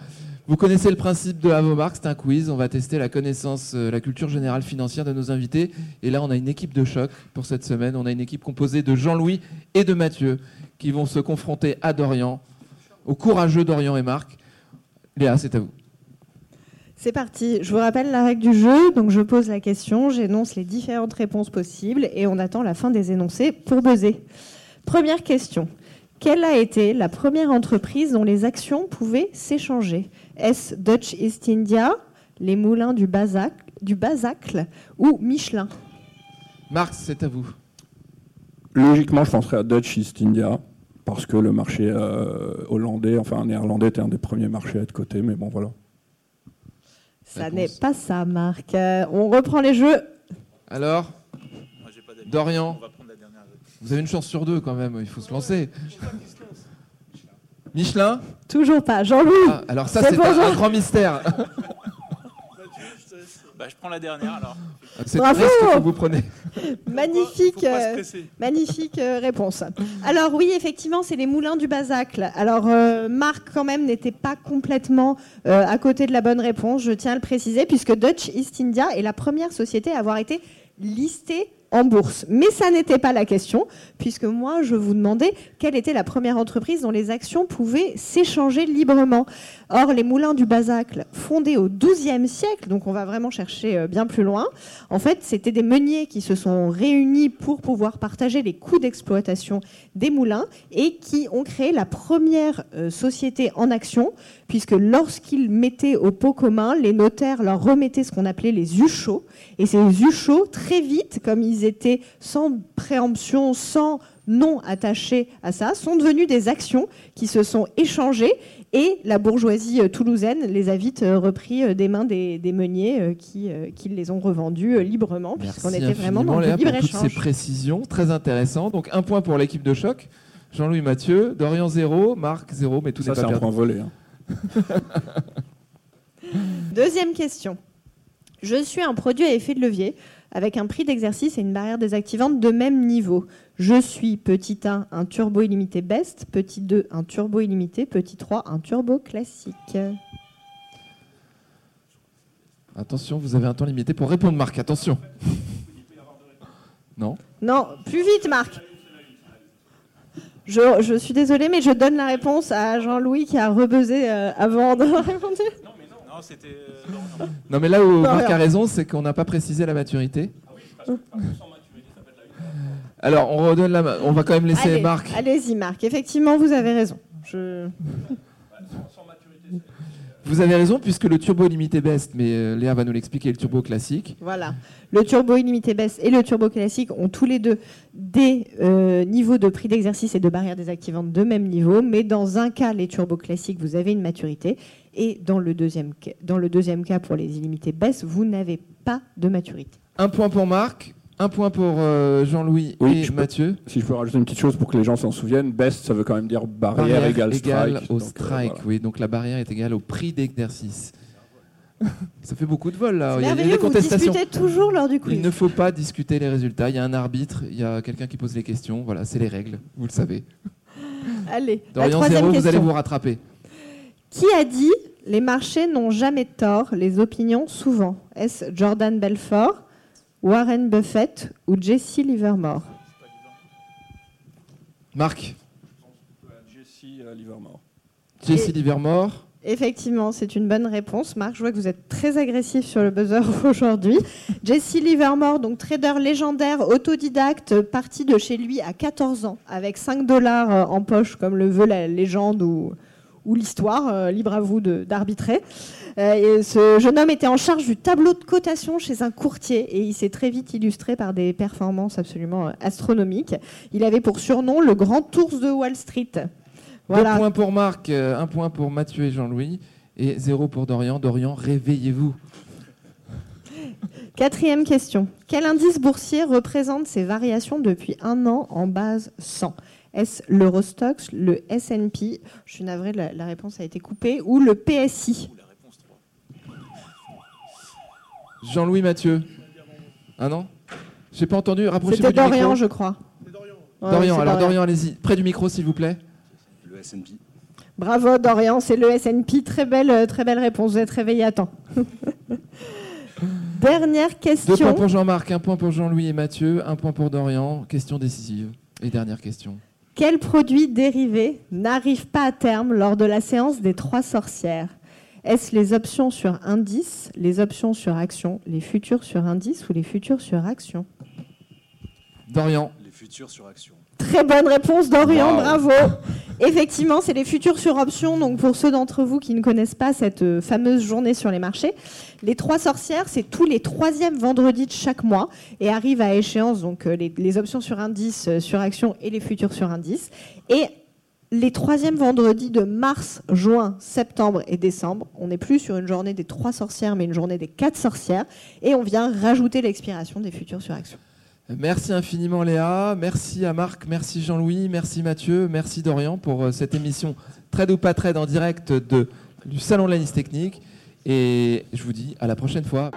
Vous connaissez le principe de marques, c'est un quiz. On va tester la connaissance, euh, la culture générale financière de nos invités. Et là, on a une équipe de choc pour cette semaine. On a une équipe composée de Jean-Louis et de Mathieu qui vont se confronter à Dorian, au courageux Dorian et Marc. Léa, c'est à vous. C'est parti. Je vous rappelle la règle du jeu. Donc, je pose la question, j'énonce les différentes réponses possibles et on attend la fin des énoncés pour buzzer. Première question. Quelle a été la première entreprise dont les actions pouvaient s'échanger? Est-ce Dutch East India, les moulins du, Bazac, du Bazacle ou Michelin? Marc, c'est à vous. Logiquement, je penserais à Dutch East India, parce que le marché euh, hollandais, enfin néerlandais, était un des premiers marchés à être coté, mais bon, voilà. Ça n'est pas ça, Marc. Euh, on reprend les jeux. Alors? Dorian, On va prendre la dernière. Vous avez une chance sur deux quand même. Il faut se lancer. Michelin Toujours pas. Jean-Louis. Ah, Alors ça, C'est un, Jean. un grand mystère. [LAUGHS] Bah, je prends la dernière alors. C'est Bravo. que vous prenez. Magnifique. Faut pas se euh. Magnifique euh, réponse. Alors oui, effectivement, c'est les moulins du Bazacle. Alors euh, Marc, quand même, n'était pas complètement euh, à côté de la bonne réponse, je tiens à le préciser, puisque Dutch East India est la première société à avoir été listée en bourse. Mais ça n'était pas la question, puisque moi, je vous demandais quelle était la première entreprise dont les actions pouvaient s'échanger librement. Or, les moulins du Bazacle, fondés au XIIe siècle, donc on va vraiment chercher euh, bien plus loin, en fait, c'était des meuniers qui se sont réunis pour pouvoir partager les coûts d'exploitation des moulins et qui ont créé la première euh, société en action, puisque lorsqu'ils mettaient au pot commun, les notaires leur remettaient ce qu'on appelait les UCHO. Et ces UCHO, très vite, comme ils étaient sans préemption, sans nom attaché à ça, sont devenus des actions qui se sont échangées et la bourgeoisie euh, toulousaine les a vite euh, repris euh, des mains des, des meuniers qui, qui les ont revendus librement, puisqu'on Merci était vraiment dans le toutes ces libre-échange. précisions. Très intéressant. Donc un point pour l'équipe de choc. Jean-Louis Mathieu, Dorian 0, Marc 0, mais tout Ça, n'est c'est pas un perdu. point volé. hein. [LAUGHS] Deuxième question. Je suis un produit à effet de levier avec un prix d'exercice et une barrière désactivante de même niveau. Je suis petit 1 un turbo illimité best, petit 2 un turbo illimité, petit 3 un turbo classique. Attention, vous avez un temps limité pour répondre, Marc. Attention. Non? Non, plus vite Marc. Je, je suis désolée, mais je donne la réponse à Jean-Louis qui a rebuzzé euh, avant de [LAUGHS] répondre. Non, c'était. euh. Non, mais là où Marc rien. a raison, c'est qu'on n'a pas précisé la maturité. Alors, on redonne la main. On va quand même laisser Allez, Marc. Allez-y Marc, effectivement vous avez raison. Je... Vous avez raison, puisque le turbo limité best, mais euh, Léa va nous l'expliquer, le turbo classique. Voilà. Le turbo illimité baisse et le turbo classique ont tous les deux des euh, niveaux de prix d'exercice et de barrière désactivante de même niveau, mais dans un cas, les turbos classiques, vous avez une maturité, Et dans le deuxième, dans le deuxième cas, pour les illimités baisse, vous n'avez pas de maturité. Un point pour Marc, un point pour euh, Jean-Louis Oui, et je peux- Mathieu. Si je peux rajouter une petite chose pour que les gens s'en souviennent, best, ça veut quand même dire barrière, égale strike. au Donc, euh, strike, voilà. oui. Donc la barrière est égale au prix d'exercice. Ça fait beaucoup de vols là. Il y a, des vous contestations. disputez toujours lors du quiz. Il ne faut pas discuter les résultats. Il y a un arbitre, il y a quelqu'un qui pose les questions. Voilà, c'est les règles, vous le savez. Allez, la Dorian troisième zéro, vous allez vous rattraper. Qui a dit les marchés n'ont jamais tort, les opinions souvent? Est-ce Jordan Belfort, Warren Buffett ou Jesse Livermore? Marc, Jesse euh, Livermore. Jesse Livermore. Effectivement, c'est une bonne réponse. Marc, je vois que vous êtes très agressif sur le buzzer [LAUGHS] aujourd'hui. Jesse Livermore, donc trader légendaire, autodidacte, parti de chez lui à 14 ans, avec 5 dollars euh, en poche, comme le veut la légende ou, ou l'histoire, euh, libre à vous d'arbitrer. Euh, ce jeune homme était en charge du tableau de cotation chez un courtier et il s'est très vite illustré par des performances absolument euh, astronomiques. Il avait pour surnom le grand ours de Wall Street. Voilà. Deux points pour Marc, un point pour Mathieu et Jean-Louis. Et zéro pour Dorian. Dorian, réveillez-vous. Quatrième question. Quel indice boursier représente ces variations depuis un an en base 100 Est-ce l'Eurostox, le S&P Je suis navrée, la, la réponse a été coupée. Ou le PSI Jean-Louis Mathieu. Ah non? J'ai pas entendu. Rapprochez-vous C'était. Dorian, je crois. Ouais, Dorian, c'est alors Dorian, allez-y. Près du micro, s'il vous plaît. Le S&P. Bravo Dorian, c'est le S&P. Très belle, euh, très belle réponse. Vous êtes réveillé à temps. [LAUGHS] Dernière Deux points question. pour Jean-Marc, un point pour Jean-Louis et Mathieu, un point pour Dorian. Question décisive. Et dernière question. Quel produit dérivé n'arrive pas à terme lors de la séance des trois sorcières? Est-ce les options sur indice, les options sur action, les futurs sur indice ou les futurs sur action? Dorian. Les futurs sur action. Très bonne réponse, Dorian, Wow. bravo. Effectivement, c'est les futurs sur option. Donc, pour ceux d'entre vous qui ne connaissent pas cette euh, fameuse journée sur les marchés, les trois sorcières, c'est tous les troisièmes vendredis de chaque mois et arrivent à échéance donc euh, les, les options sur indice, euh, sur action et les futurs sur indice. Et les troisièmes vendredis de mars, juin, septembre et décembre, on n'est plus sur une journée des trois sorcières, mais une journée des quatre sorcières. Et on vient rajouter l'expiration des futurs sur action. Merci infiniment Léa, merci à Marc, merci Jean-Louis, merci Mathieu, merci Dorian pour euh, cette émission Trade ou pas trade en direct du Salon de la Technique. Et je vous dis à la prochaine fois.